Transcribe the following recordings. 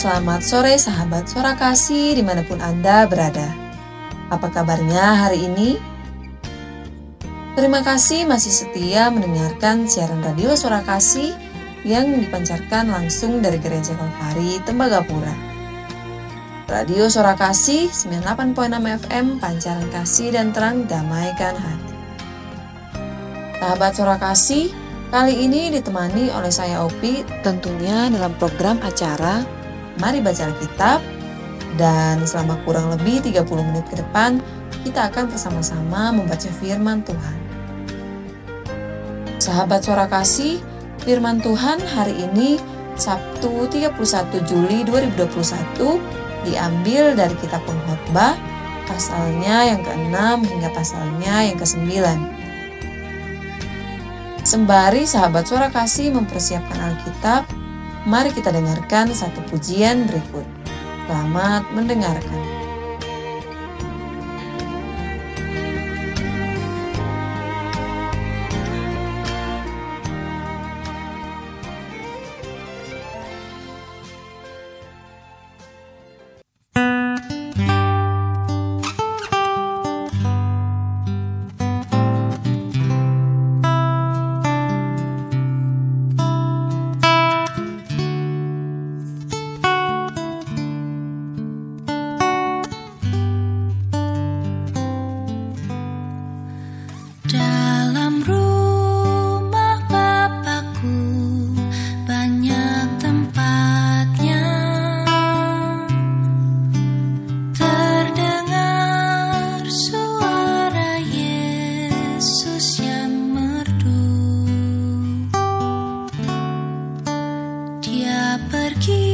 Selamat sore sahabat suara kasih di mana pun Anda berada. Apa kabarnya hari ini? Terima kasih masih setia mendengarkan siaran radio suara kasih yang dipancarkan langsung dari Gereja Kalvari, Tembagapura. Radio Suara Kasih 98.6 FM, pancaran kasih dan terang damaikan hati. Sahabat Suara Kasih, Kali ini ditemani oleh saya Opi tentunya dalam program acara Mari Baca Alkitab dan selama kurang lebih 30 menit ke depan kita akan bersama-sama membaca firman Tuhan. Sahabat suara kasih, firman Tuhan hari ini Sabtu 31 Juli 2021 diambil dari kitab pengkhotbah pasalnya yang ke-6 hingga pasalnya yang ke-9. Sembari sahabat suara kasih mempersiapkan Alkitab, mari kita dengarkan satu pujian berikut. Selamat mendengarkan. Kita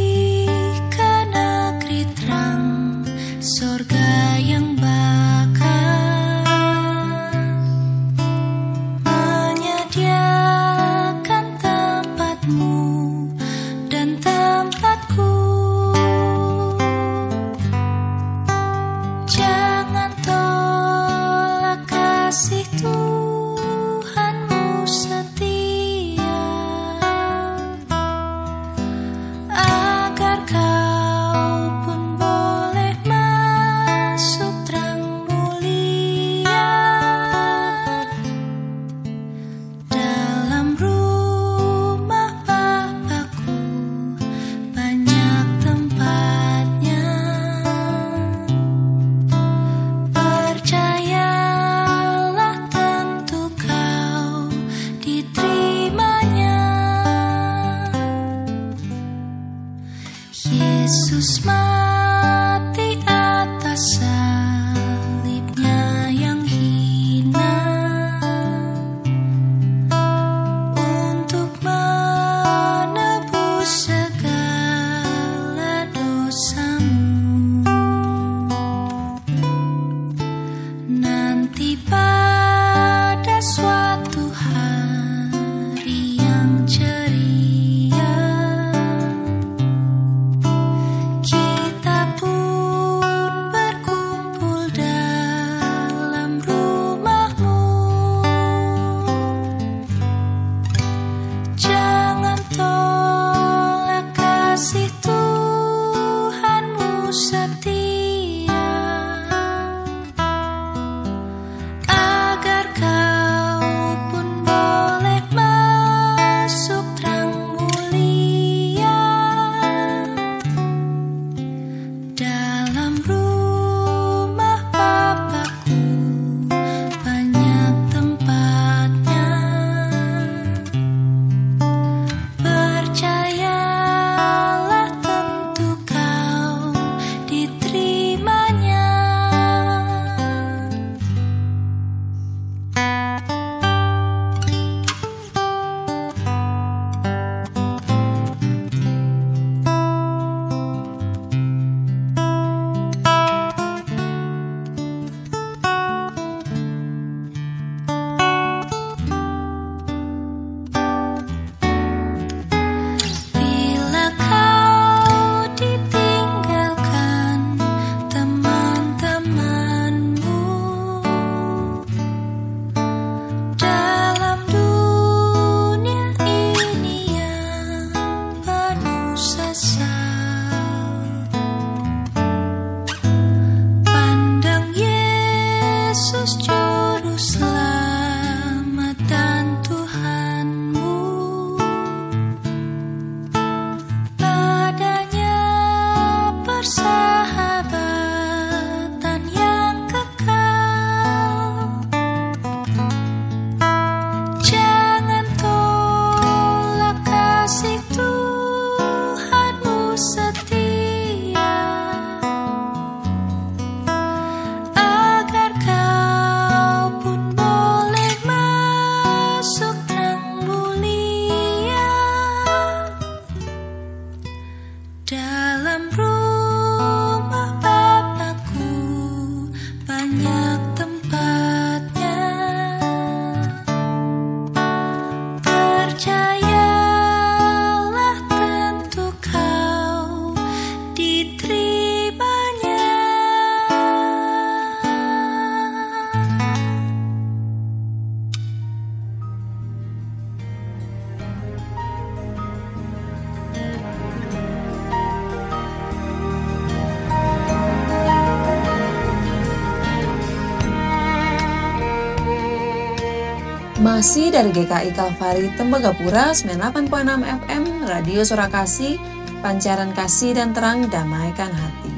Dari GKI Kalvari Tembagapura 98.6 FM Radio Surakasi Pancaran Kasih dan Terang Damaikan Hati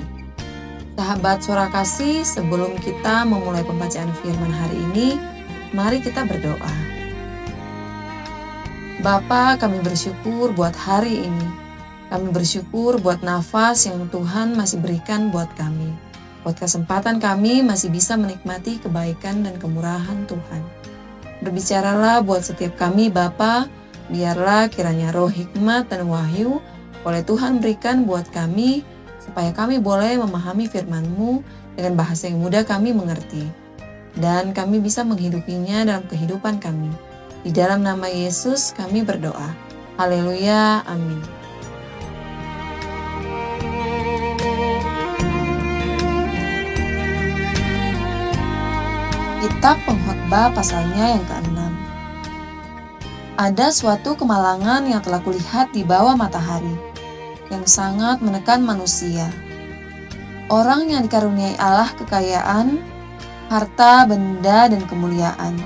Sahabat Surakasi, sebelum kita memulai pembacaan firman hari ini, mari kita berdoa. Bapa, kami bersyukur buat hari ini. Kami bersyukur buat nafas yang Tuhan masih berikan buat kami. Buat kesempatan kami masih bisa menikmati kebaikan dan kemurahan Tuhan. Berbicaralah buat setiap kami Bapa, biarlah kiranya roh hikmat dan wahyu oleh Tuhan berikan buat kami, supaya kami boleh memahami firman-Mu dengan bahasa yang mudah kami mengerti. Dan kami bisa menghidupinya dalam kehidupan kami. Di dalam nama Yesus kami berdoa. Haleluya, amin. Kitab Pengkhotbah pasalnya yang keenam. Ada suatu kemalangan yang telah kulihat di bawah matahari, yang sangat menekan manusia. Orang yang dikaruniai Allah kekayaan, harta, benda, dan kemuliaan,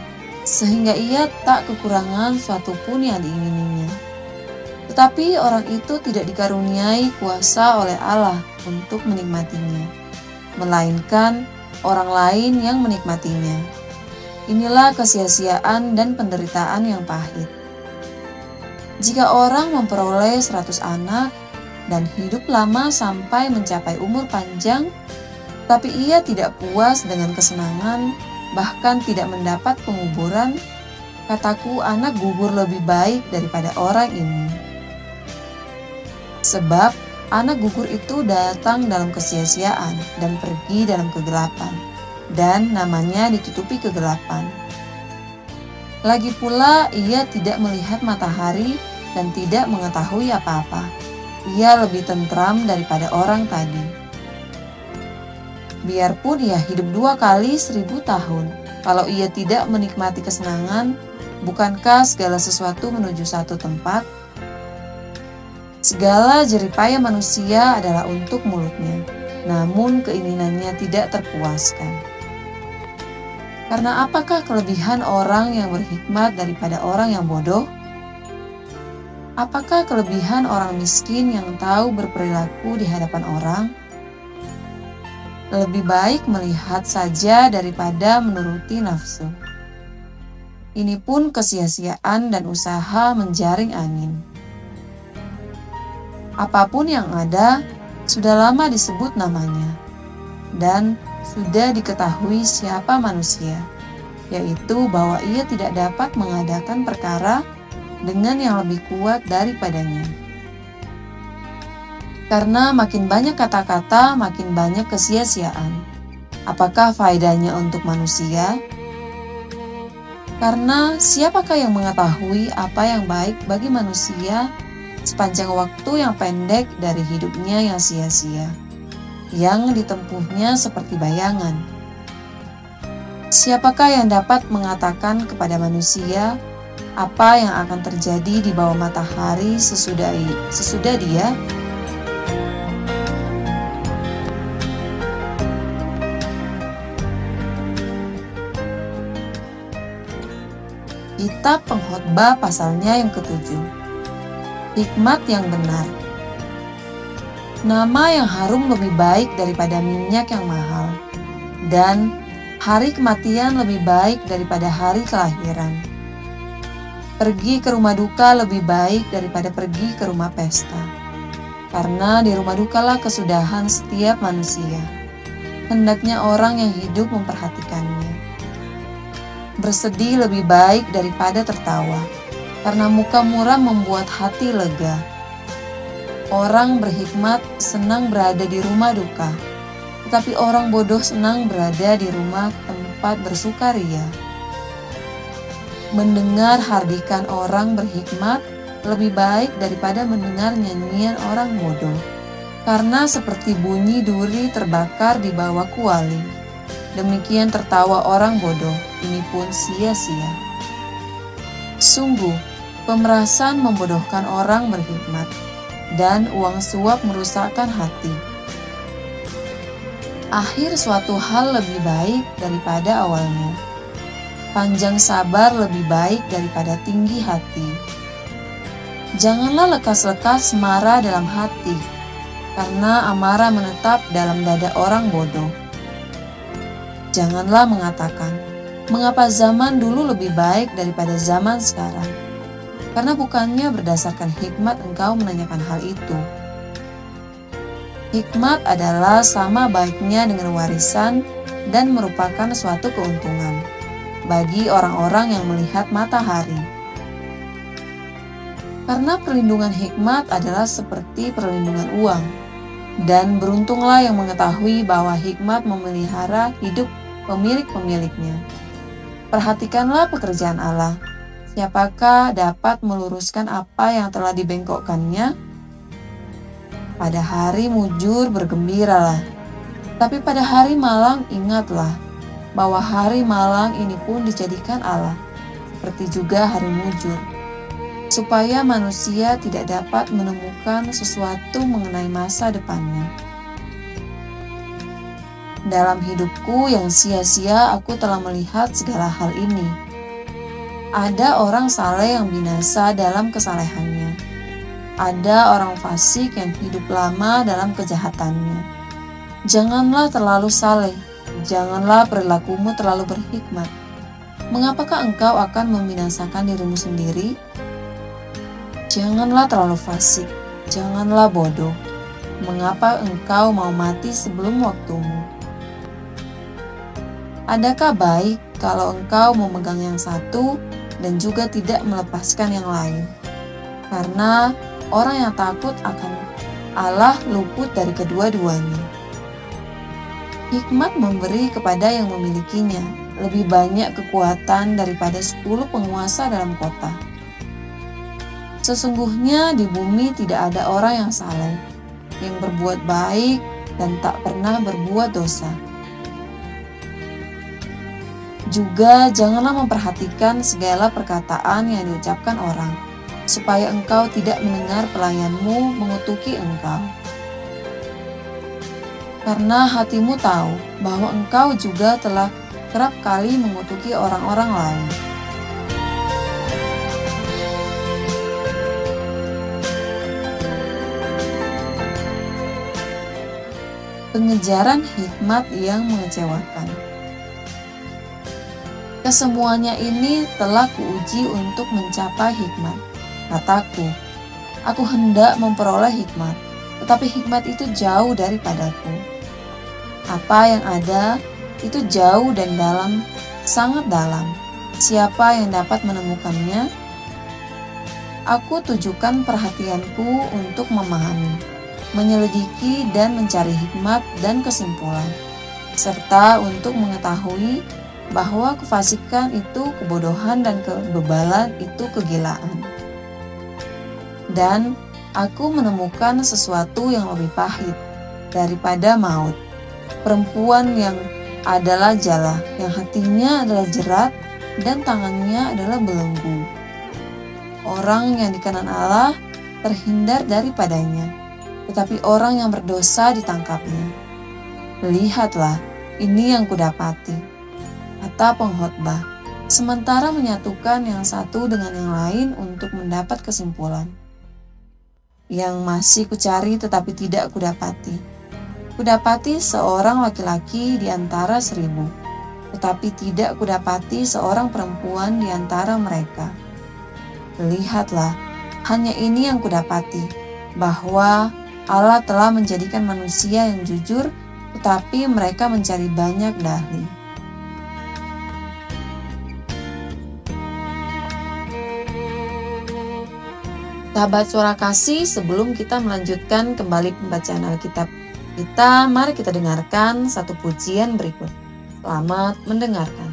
sehingga ia tak kekurangan suatu pun yang diingininya. Tetapi orang itu tidak dikaruniai kuasa oleh Allah untuk menikmatinya, melainkan orang lain yang menikmatinya. Inilah kesia-siaan dan penderitaan yang pahit. Jika orang memperoleh 100 anak dan hidup lama sampai mencapai umur panjang, tapi ia tidak puas dengan kesenangan, bahkan tidak mendapat penguburan, kataku anak gugur lebih baik daripada orang ini. Sebab anak gugur itu datang dalam kesia-siaan dan pergi dalam kegelapan, dan namanya ditutupi kegelapan. Lagi pula, ia tidak melihat matahari dan tidak mengetahui apa-apa. Ia lebih tentram daripada orang tadi. Biarpun ia hidup dua kali seribu tahun, kalau ia tidak menikmati kesenangan, bukankah segala sesuatu menuju satu tempat? Segala jeripaya manusia adalah untuk mulutnya, namun keinginannya tidak terpuaskan. Karena apakah kelebihan orang yang berhikmat daripada orang yang bodoh? Apakah kelebihan orang miskin yang tahu berperilaku di hadapan orang? Lebih baik melihat saja daripada menuruti nafsu. Ini pun kesia-siaan dan usaha menjaring angin. Apa pun yang ada sudah lama disebut namanya, dan sudah diketahui siapa manusia, yaitu bahwa ia tidak dapat mengadakan perkara dengan yang lebih kuat daripadanya. Karena makin banyak kata-kata, makin banyak kesia-siaan. Apakah faedahnya untuk manusia? Karena siapakah yang mengetahui apa yang baik bagi manusia sepanjang waktu yang pendek dari hidupnya yang sia-sia, yang ditempuhnya seperti bayangan? Siapakah yang dapat mengatakan kepada manusia apa yang akan terjadi di bawah matahari sesudah sesudah dia? Kitab Pengkhotbah pasalnya yang ketujuh. Hikmat yang benar Nama yang harum lebih baik daripada minyak yang mahal Dan hari kematian lebih baik daripada hari kelahiran Pergi ke rumah duka lebih baik daripada pergi ke rumah pesta. Karena di rumah dukalah kesudahan setiap manusia. Hendaknya orang yang hidup memperhatikannya. Bersedih lebih baik daripada tertawa, karena muka muram membuat hati lega. Orang berhikmat senang berada di rumah duka, tetapi orang bodoh senang berada di rumah tempat bersukaria. Mendengar hardikan orang berhikmat lebih baik daripada mendengar nyanyian orang bodoh, karena seperti bunyi duri terbakar di bawah kuali. Demikian tertawa orang bodoh, ini pun sia-sia. Sungguh, pemerasan membodohkan orang berhikmat, dan uang suap merusakkan hati. Akhir suatu hal lebih baik daripada awalnya. Panjang sabar lebih baik daripada tinggi hati. Janganlah lekas-lekas marah dalam hati, karena amarah menetap dalam dada orang bodoh. Janganlah mengatakan, "Mengapa zaman dulu lebih baik daripada zaman sekarang?" Karena bukannya berdasarkan hikmat engkau menanyakan hal itu. Hikmat adalah sama baiknya dengan warisan dan merupakan suatu keuntungan bagi orang-orang yang melihat matahari. Karena perlindungan hikmat adalah seperti perlindungan uang, dan beruntunglah yang mengetahui bahwa hikmat memelihara hidup pemilik-pemiliknya. Perhatikanlah pekerjaan Allah Siapakah dapat meluruskan apa yang telah dibengkokkannya? Pada hari mujur bergembiralah, tapi pada hari malang ingatlah bahwa hari malang ini pun dijadikan Allah, seperti juga hari mujur, supaya manusia tidak dapat menemukan sesuatu mengenai masa depannya. Dalam hidupku yang sia-sia, aku telah melihat segala hal ini ada orang saleh yang binasa dalam kesalehannya. Ada orang fasik yang hidup lama dalam kejahatannya. Janganlah terlalu saleh, janganlah perilakumu terlalu berhikmat. Mengapakah engkau akan membinasakan dirimu sendiri? Janganlah terlalu fasik, janganlah bodoh. Mengapa engkau mau mati sebelum waktumu? Adakah baik kalau engkau memegang yang satu dan juga tidak melepaskan yang lain. Karena orang yang takut akan Allah luput dari kedua-duanya. Hikmat memberi kepada yang memilikinya lebih banyak kekuatan daripada sepuluh penguasa dalam kota. Sesungguhnya di bumi tidak ada orang yang saleh, yang berbuat baik dan tak pernah berbuat dosa. Juga janganlah memperhatikan segala perkataan yang diucapkan orang, supaya engkau tidak mendengar pelayanmu mengutuki engkau. Karena hatimu tahu bahwa engkau juga telah kerap kali mengutuki orang-orang lain. Pengejaran hikmat yang mengecewakan. Kesemuanya ini telah kuuji untuk mencapai hikmat. Kataku, aku hendak memperoleh hikmat, tetapi hikmat itu jauh daripadaku. Apa yang ada itu jauh dan dalam, sangat dalam. Siapa yang dapat menemukannya? Aku tujukan perhatianku untuk memahami, menyelidiki, dan mencari hikmat dan kesimpulan, serta untuk mengetahui bahwa kefasikan itu kebodohan dan kebebalan itu kegilaan. Dan aku menemukan sesuatu yang lebih pahit daripada maut. Perempuan yang adalah jala, yang hatinya adalah jerat dan tangannya adalah belenggu. Orang yang dikenan Allah terhindar daripadanya, tetapi orang yang berdosa ditangkapnya. Lihatlah, ini yang kudapati kata pengkhotbah, sementara menyatukan yang satu dengan yang lain untuk mendapat kesimpulan. Yang masih kucari tetapi tidak kudapati. Kudapati seorang laki-laki di antara seribu, tetapi tidak kudapati seorang perempuan di antara mereka. Lihatlah, hanya ini yang kudapati, bahwa Allah telah menjadikan manusia yang jujur, tetapi mereka mencari banyak dahli. Sahabat suara kasih, sebelum kita melanjutkan kembali pembacaan Alkitab kita, mari kita dengarkan satu pujian berikut. Selamat mendengarkan.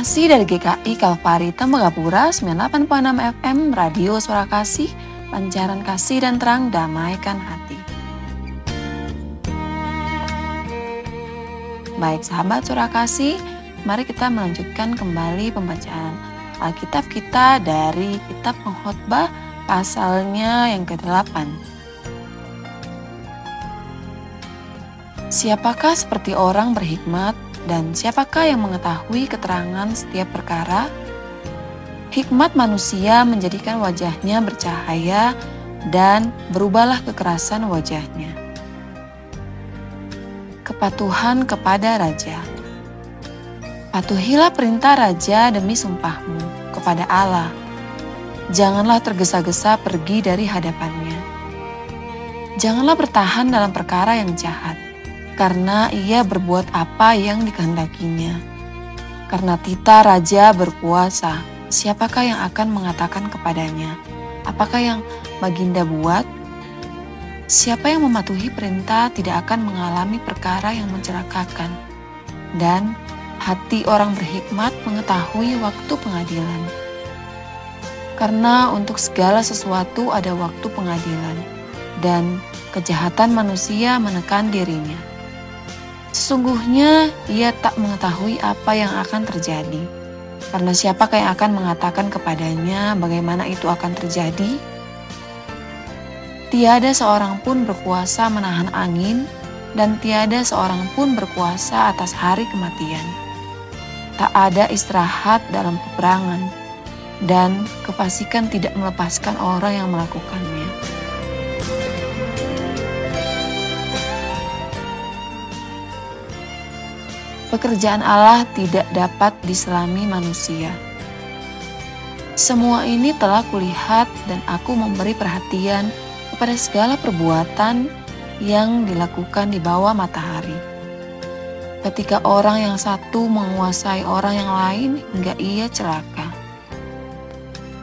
Masih dari GKI Kalvari Tembagapura 98.6 FM Radio Suara Kasih, Pancaran Kasih dan Terang Damaikan Hati. Baik sahabat Suara Kasih, mari kita melanjutkan kembali pembacaan Alkitab kita dari kitab pengkhotbah pasalnya yang ke-8. Siapakah seperti orang berhikmat dan siapakah yang mengetahui keterangan setiap perkara? Hikmat manusia menjadikan wajahnya bercahaya dan berubahlah kekerasan wajahnya. Kepatuhan kepada raja. Patuhilah perintah raja demi sumpahmu kepada Allah. Janganlah tergesa-gesa pergi dari hadapannya. Janganlah bertahan dalam perkara yang jahat, karena ia berbuat apa yang dikehendakinya. Karena tita raja berkuasa, siapakah yang akan mengatakan kepadanya, apakah yang Baginda buat? Siapa yang mematuhi perintah tidak akan mengalami perkara yang mencelakakan, dan hati orang berhikmat mengetahui waktu pengadilan. Karena untuk segala sesuatu ada waktu pengadilan, dan kejahatan manusia menekan dirinya. Sesungguhnya ia tak mengetahui apa yang akan terjadi, karena siapakah yang akan mengatakan kepadanya bagaimana itu akan terjadi? Tiada seorang pun berkuasa menahan angin, dan tiada seorang pun berkuasa atas hari kematian tak ada istirahat dalam peperangan, dan kefasikan tidak melepaskan orang yang melakukannya. Pekerjaan Allah tidak dapat diselami manusia. Semua ini telah kulihat dan aku memberi perhatian kepada segala perbuatan yang dilakukan di bawah matahari ketika orang yang satu menguasai orang yang lain hingga ia celaka.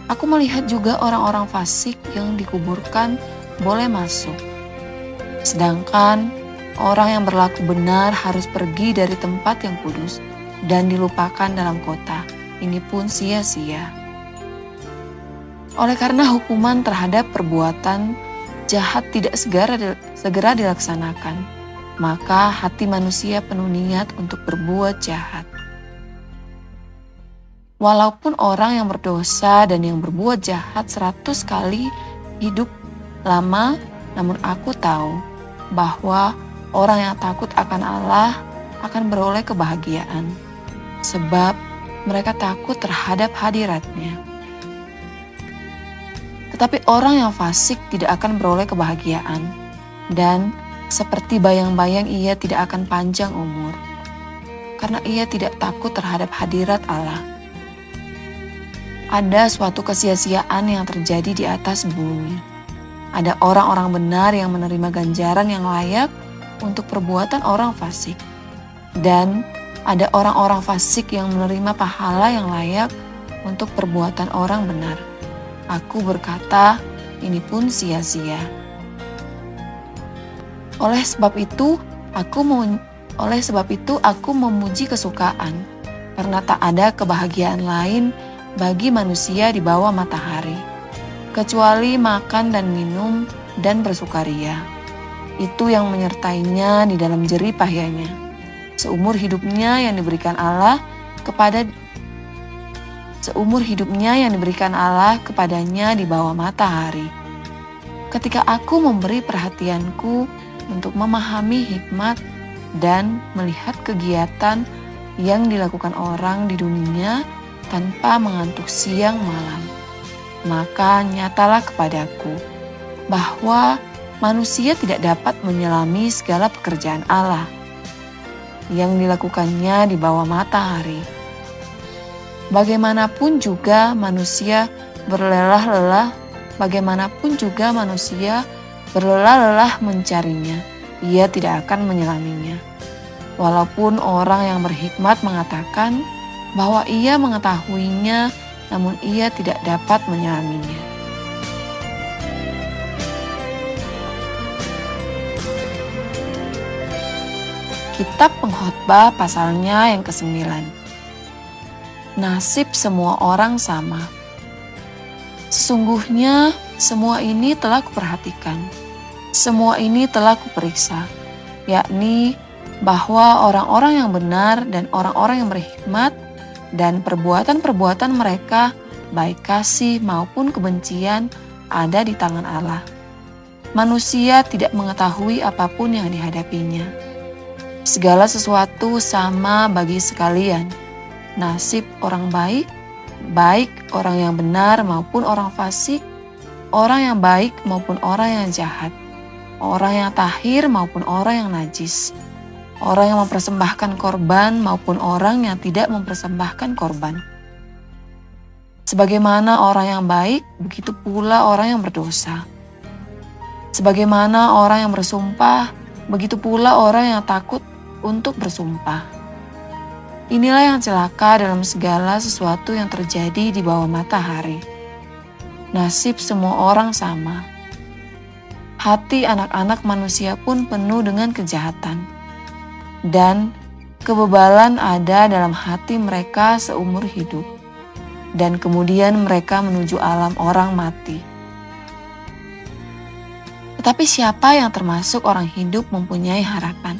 Aku melihat juga orang-orang fasik yang dikuburkan boleh masuk. Sedangkan orang yang berlaku benar harus pergi dari tempat yang kudus dan dilupakan dalam kota. Ini pun sia-sia. Oleh karena hukuman terhadap perbuatan jahat tidak segera segera dilaksanakan, maka hati manusia penuh niat untuk berbuat jahat. Walaupun orang yang berdosa dan yang berbuat jahat seratus kali hidup lama, namun aku tahu bahwa orang yang takut akan Allah akan beroleh kebahagiaan, sebab mereka takut terhadap hadiratnya. Tetapi orang yang fasik tidak akan beroleh kebahagiaan, dan seperti bayang-bayang ia tidak akan panjang umur, karena ia tidak takut terhadap hadirat Allah. Ada suatu kesia-siaan yang terjadi di atas bumi. Ada orang-orang benar yang menerima ganjaran yang layak untuk perbuatan orang fasik. Dan ada orang-orang fasik yang menerima pahala yang layak untuk perbuatan orang benar. Aku berkata, ini pun sia-sia. Oleh sebab itu, aku mau oleh sebab itu aku memuji kesukaan karena tak ada kebahagiaan lain bagi manusia di bawah matahari kecuali makan dan minum dan bersukaria. Itu yang menyertainya di dalam jerih pahyanya. Seumur hidupnya yang diberikan Allah kepada seumur hidupnya yang diberikan Allah kepadanya di bawah matahari. Ketika aku memberi perhatianku untuk memahami hikmat dan melihat kegiatan yang dilakukan orang di dunia tanpa mengantuk siang malam. Maka nyatalah kepadaku bahwa manusia tidak dapat menyelami segala pekerjaan Allah yang dilakukannya di bawah matahari. Bagaimanapun juga manusia berlelah-lelah, bagaimanapun juga manusia berlelah-lelah mencarinya, ia tidak akan menyelaminya. Walaupun orang yang berhikmat mengatakan bahwa ia mengetahuinya, namun ia tidak dapat menyelaminya. Kitab Pengkhotbah pasalnya yang ke-9. Nasib semua orang sama. Sesungguhnya semua ini telah kuperhatikan. Semua ini telah kuperiksa, yakni bahwa orang-orang yang benar dan orang-orang yang berhikmat dan perbuatan-perbuatan mereka, baik kasih maupun kebencian, ada di tangan Allah. Manusia tidak mengetahui apa pun yang dihadapinya. Segala sesuatu sama bagi sekalian. Nasib orang baik, baik orang yang benar maupun orang fasik, orang yang baik maupun orang yang jahat, orang yang tahir maupun orang yang najis, orang yang mempersembahkan korban maupun orang yang tidak mempersembahkan korban. Sebagaimana orang yang baik, begitu pula orang yang berdosa. Sebagaimana orang yang bersumpah, begitu pula orang yang takut untuk bersumpah. Inilah yang celaka dalam segala sesuatu yang terjadi di bawah matahari. Nasib semua orang sama. Hati anak-anak manusia pun penuh dengan kejahatan. Dan kebebalan ada dalam hati mereka seumur hidup. Dan kemudian mereka menuju alam orang mati. Tetapi siapa yang termasuk orang hidup mempunyai harapan?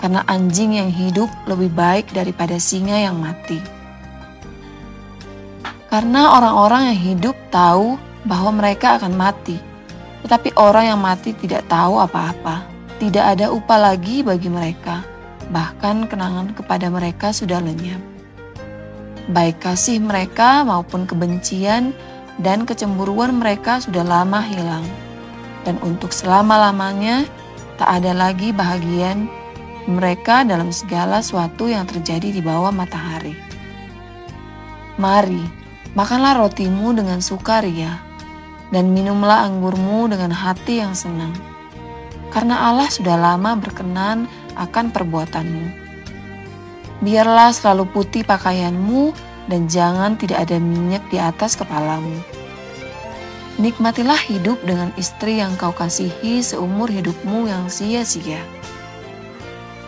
Karena anjing yang hidup lebih baik daripada singa yang mati. Karena orang-orang yang hidup tahu bahwa mereka akan mati, tetapi orang yang mati tidak tahu apa-apa. Tidak ada upah lagi bagi mereka, bahkan kenangan kepada mereka sudah lenyap. Baik kasih mereka maupun kebencian dan kecemburuan mereka sudah lama hilang. Dan untuk selama-lamanya tak ada lagi bahagian mereka dalam segala sesuatu yang terjadi di bawah matahari. Mari, makanlah rotimu dengan sukaria, dan minumlah anggurmu dengan hati yang senang. Karena Allah sudah lama berkenan akan perbuatanmu. Biarlah selalu putih pakaianmu, dan jangan tidak ada minyak di atas kepalamu. Nikmatilah hidup dengan istri yang kau kasihi seumur hidupmu yang sia-sia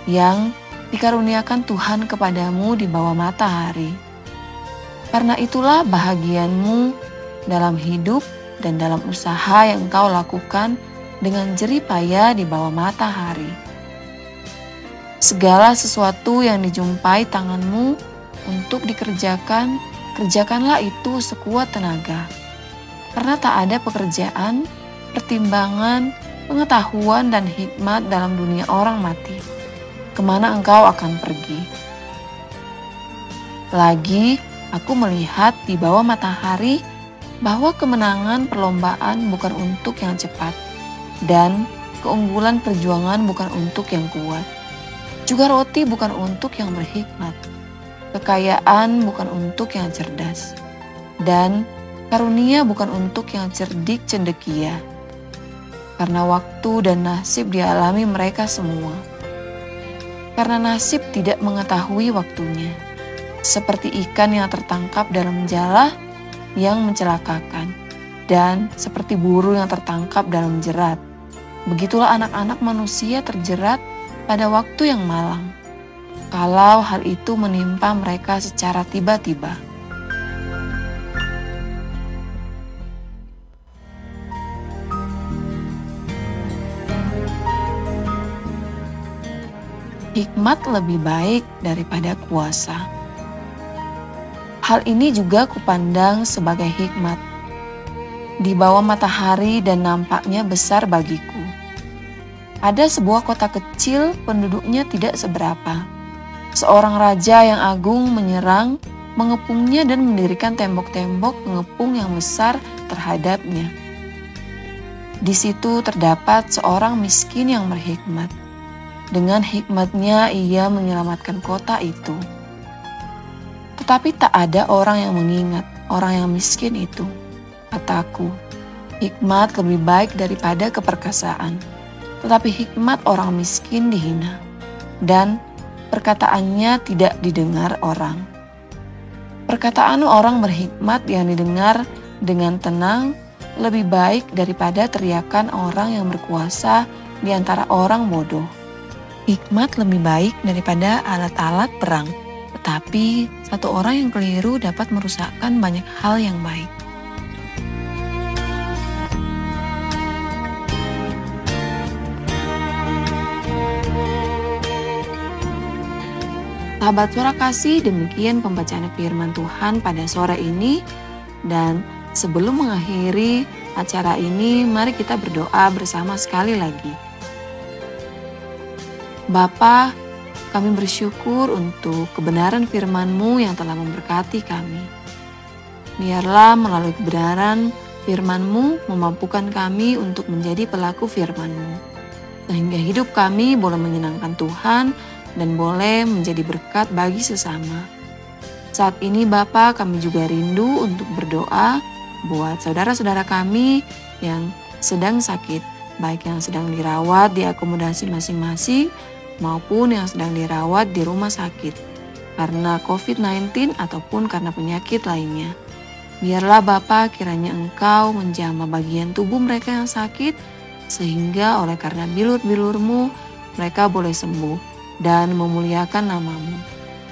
yang dikaruniakan Tuhan kepadamu di bawah matahari. Karena itulah bahagianmu dalam hidup dan dalam usaha yang kau lakukan dengan jerih payah di bawah matahari. Segala sesuatu yang dijumpai tanganmu untuk dikerjakan, kerjakanlah itu sekuat tenaga. Karena tak ada pekerjaan, pertimbangan, pengetahuan, dan hikmat dalam dunia orang mati ke mana engkau akan pergi. Lagi, aku melihat di bawah matahari bahwa kemenangan perlombaan bukan untuk yang cepat, dan keunggulan perjuangan bukan untuk yang kuat. Juga roti bukan untuk yang berhikmat, kekayaan bukan untuk yang cerdas, dan karunia bukan untuk yang cerdik cendekia. Karena waktu dan nasib dialami mereka semua karena nasib tidak mengetahui waktunya. Seperti ikan yang tertangkap dalam jala yang mencelakakan, dan seperti burung yang tertangkap dalam jerat. Begitulah anak-anak manusia terjerat pada waktu yang malang. Kalau hal itu menimpa mereka secara tiba-tiba. Hikmat lebih baik daripada kuasa. Hal ini juga kupandang sebagai hikmat. Di bawah matahari dan nampaknya besar bagiku. Ada sebuah kota kecil, penduduknya tidak seberapa. Seorang raja yang agung menyerang, mengepungnya dan mendirikan tembok-tembok pengepung yang besar terhadapnya. Di situ terdapat seorang miskin yang berhikmat dengan hikmatnya ia menyelamatkan kota itu. Tetapi tak ada orang yang mengingat orang yang miskin itu. Kataku, hikmat lebih baik daripada keperkasaan. Tetapi hikmat orang miskin dihina. Dan perkataannya tidak didengar orang. Perkataan orang berhikmat yang didengar dengan tenang lebih baik daripada teriakan orang yang berkuasa di antara orang bodoh. Hikmat lebih baik daripada alat-alat perang, tetapi satu orang yang keliru dapat merusakkan banyak hal yang baik. Sahabat suara kasih, demikian pembacaan firman Tuhan pada sore ini. Dan sebelum mengakhiri acara ini, mari kita berdoa bersama sekali lagi. Bapa, kami bersyukur untuk kebenaran firman-Mu yang telah memberkati kami. Biarlah melalui kebenaran Firman-Mu memampukan kami untuk menjadi pelaku firman-Mu. Sehingga hidup kami boleh menyenangkan Tuhan dan boleh menjadi berkat bagi sesama. Saat ini Bapa kami juga rindu untuk berdoa buat saudara-saudara kami yang sedang sakit, baik yang sedang dirawat di akomodasi masing-masing maupun yang sedang dirawat di rumah sakit karena COVID-19 ataupun karena penyakit lainnya. Biarlah Bapa kiranya Engkau menjamah bagian tubuh mereka yang sakit, sehingga oleh karena bilur-bilurmu mereka boleh sembuh dan memuliakan namamu.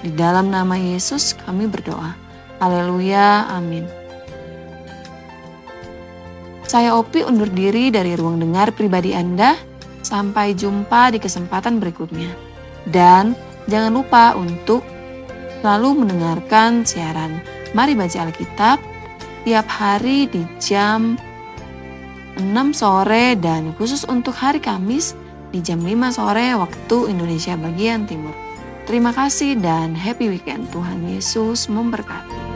Di dalam nama Yesus kami berdoa. Haleluya, amin. Saya Opi undur diri dari ruang dengar pribadi Anda. Sampai jumpa di kesempatan berikutnya. Dan jangan lupa untuk selalu mendengarkan siaran Mari Baca Alkitab tiap hari di jam 6 sore dan khusus untuk hari Kamis di jam 5 sore waktu Indonesia bagian timur. Terima kasih dan happy weekend. Tuhan Yesus memberkati.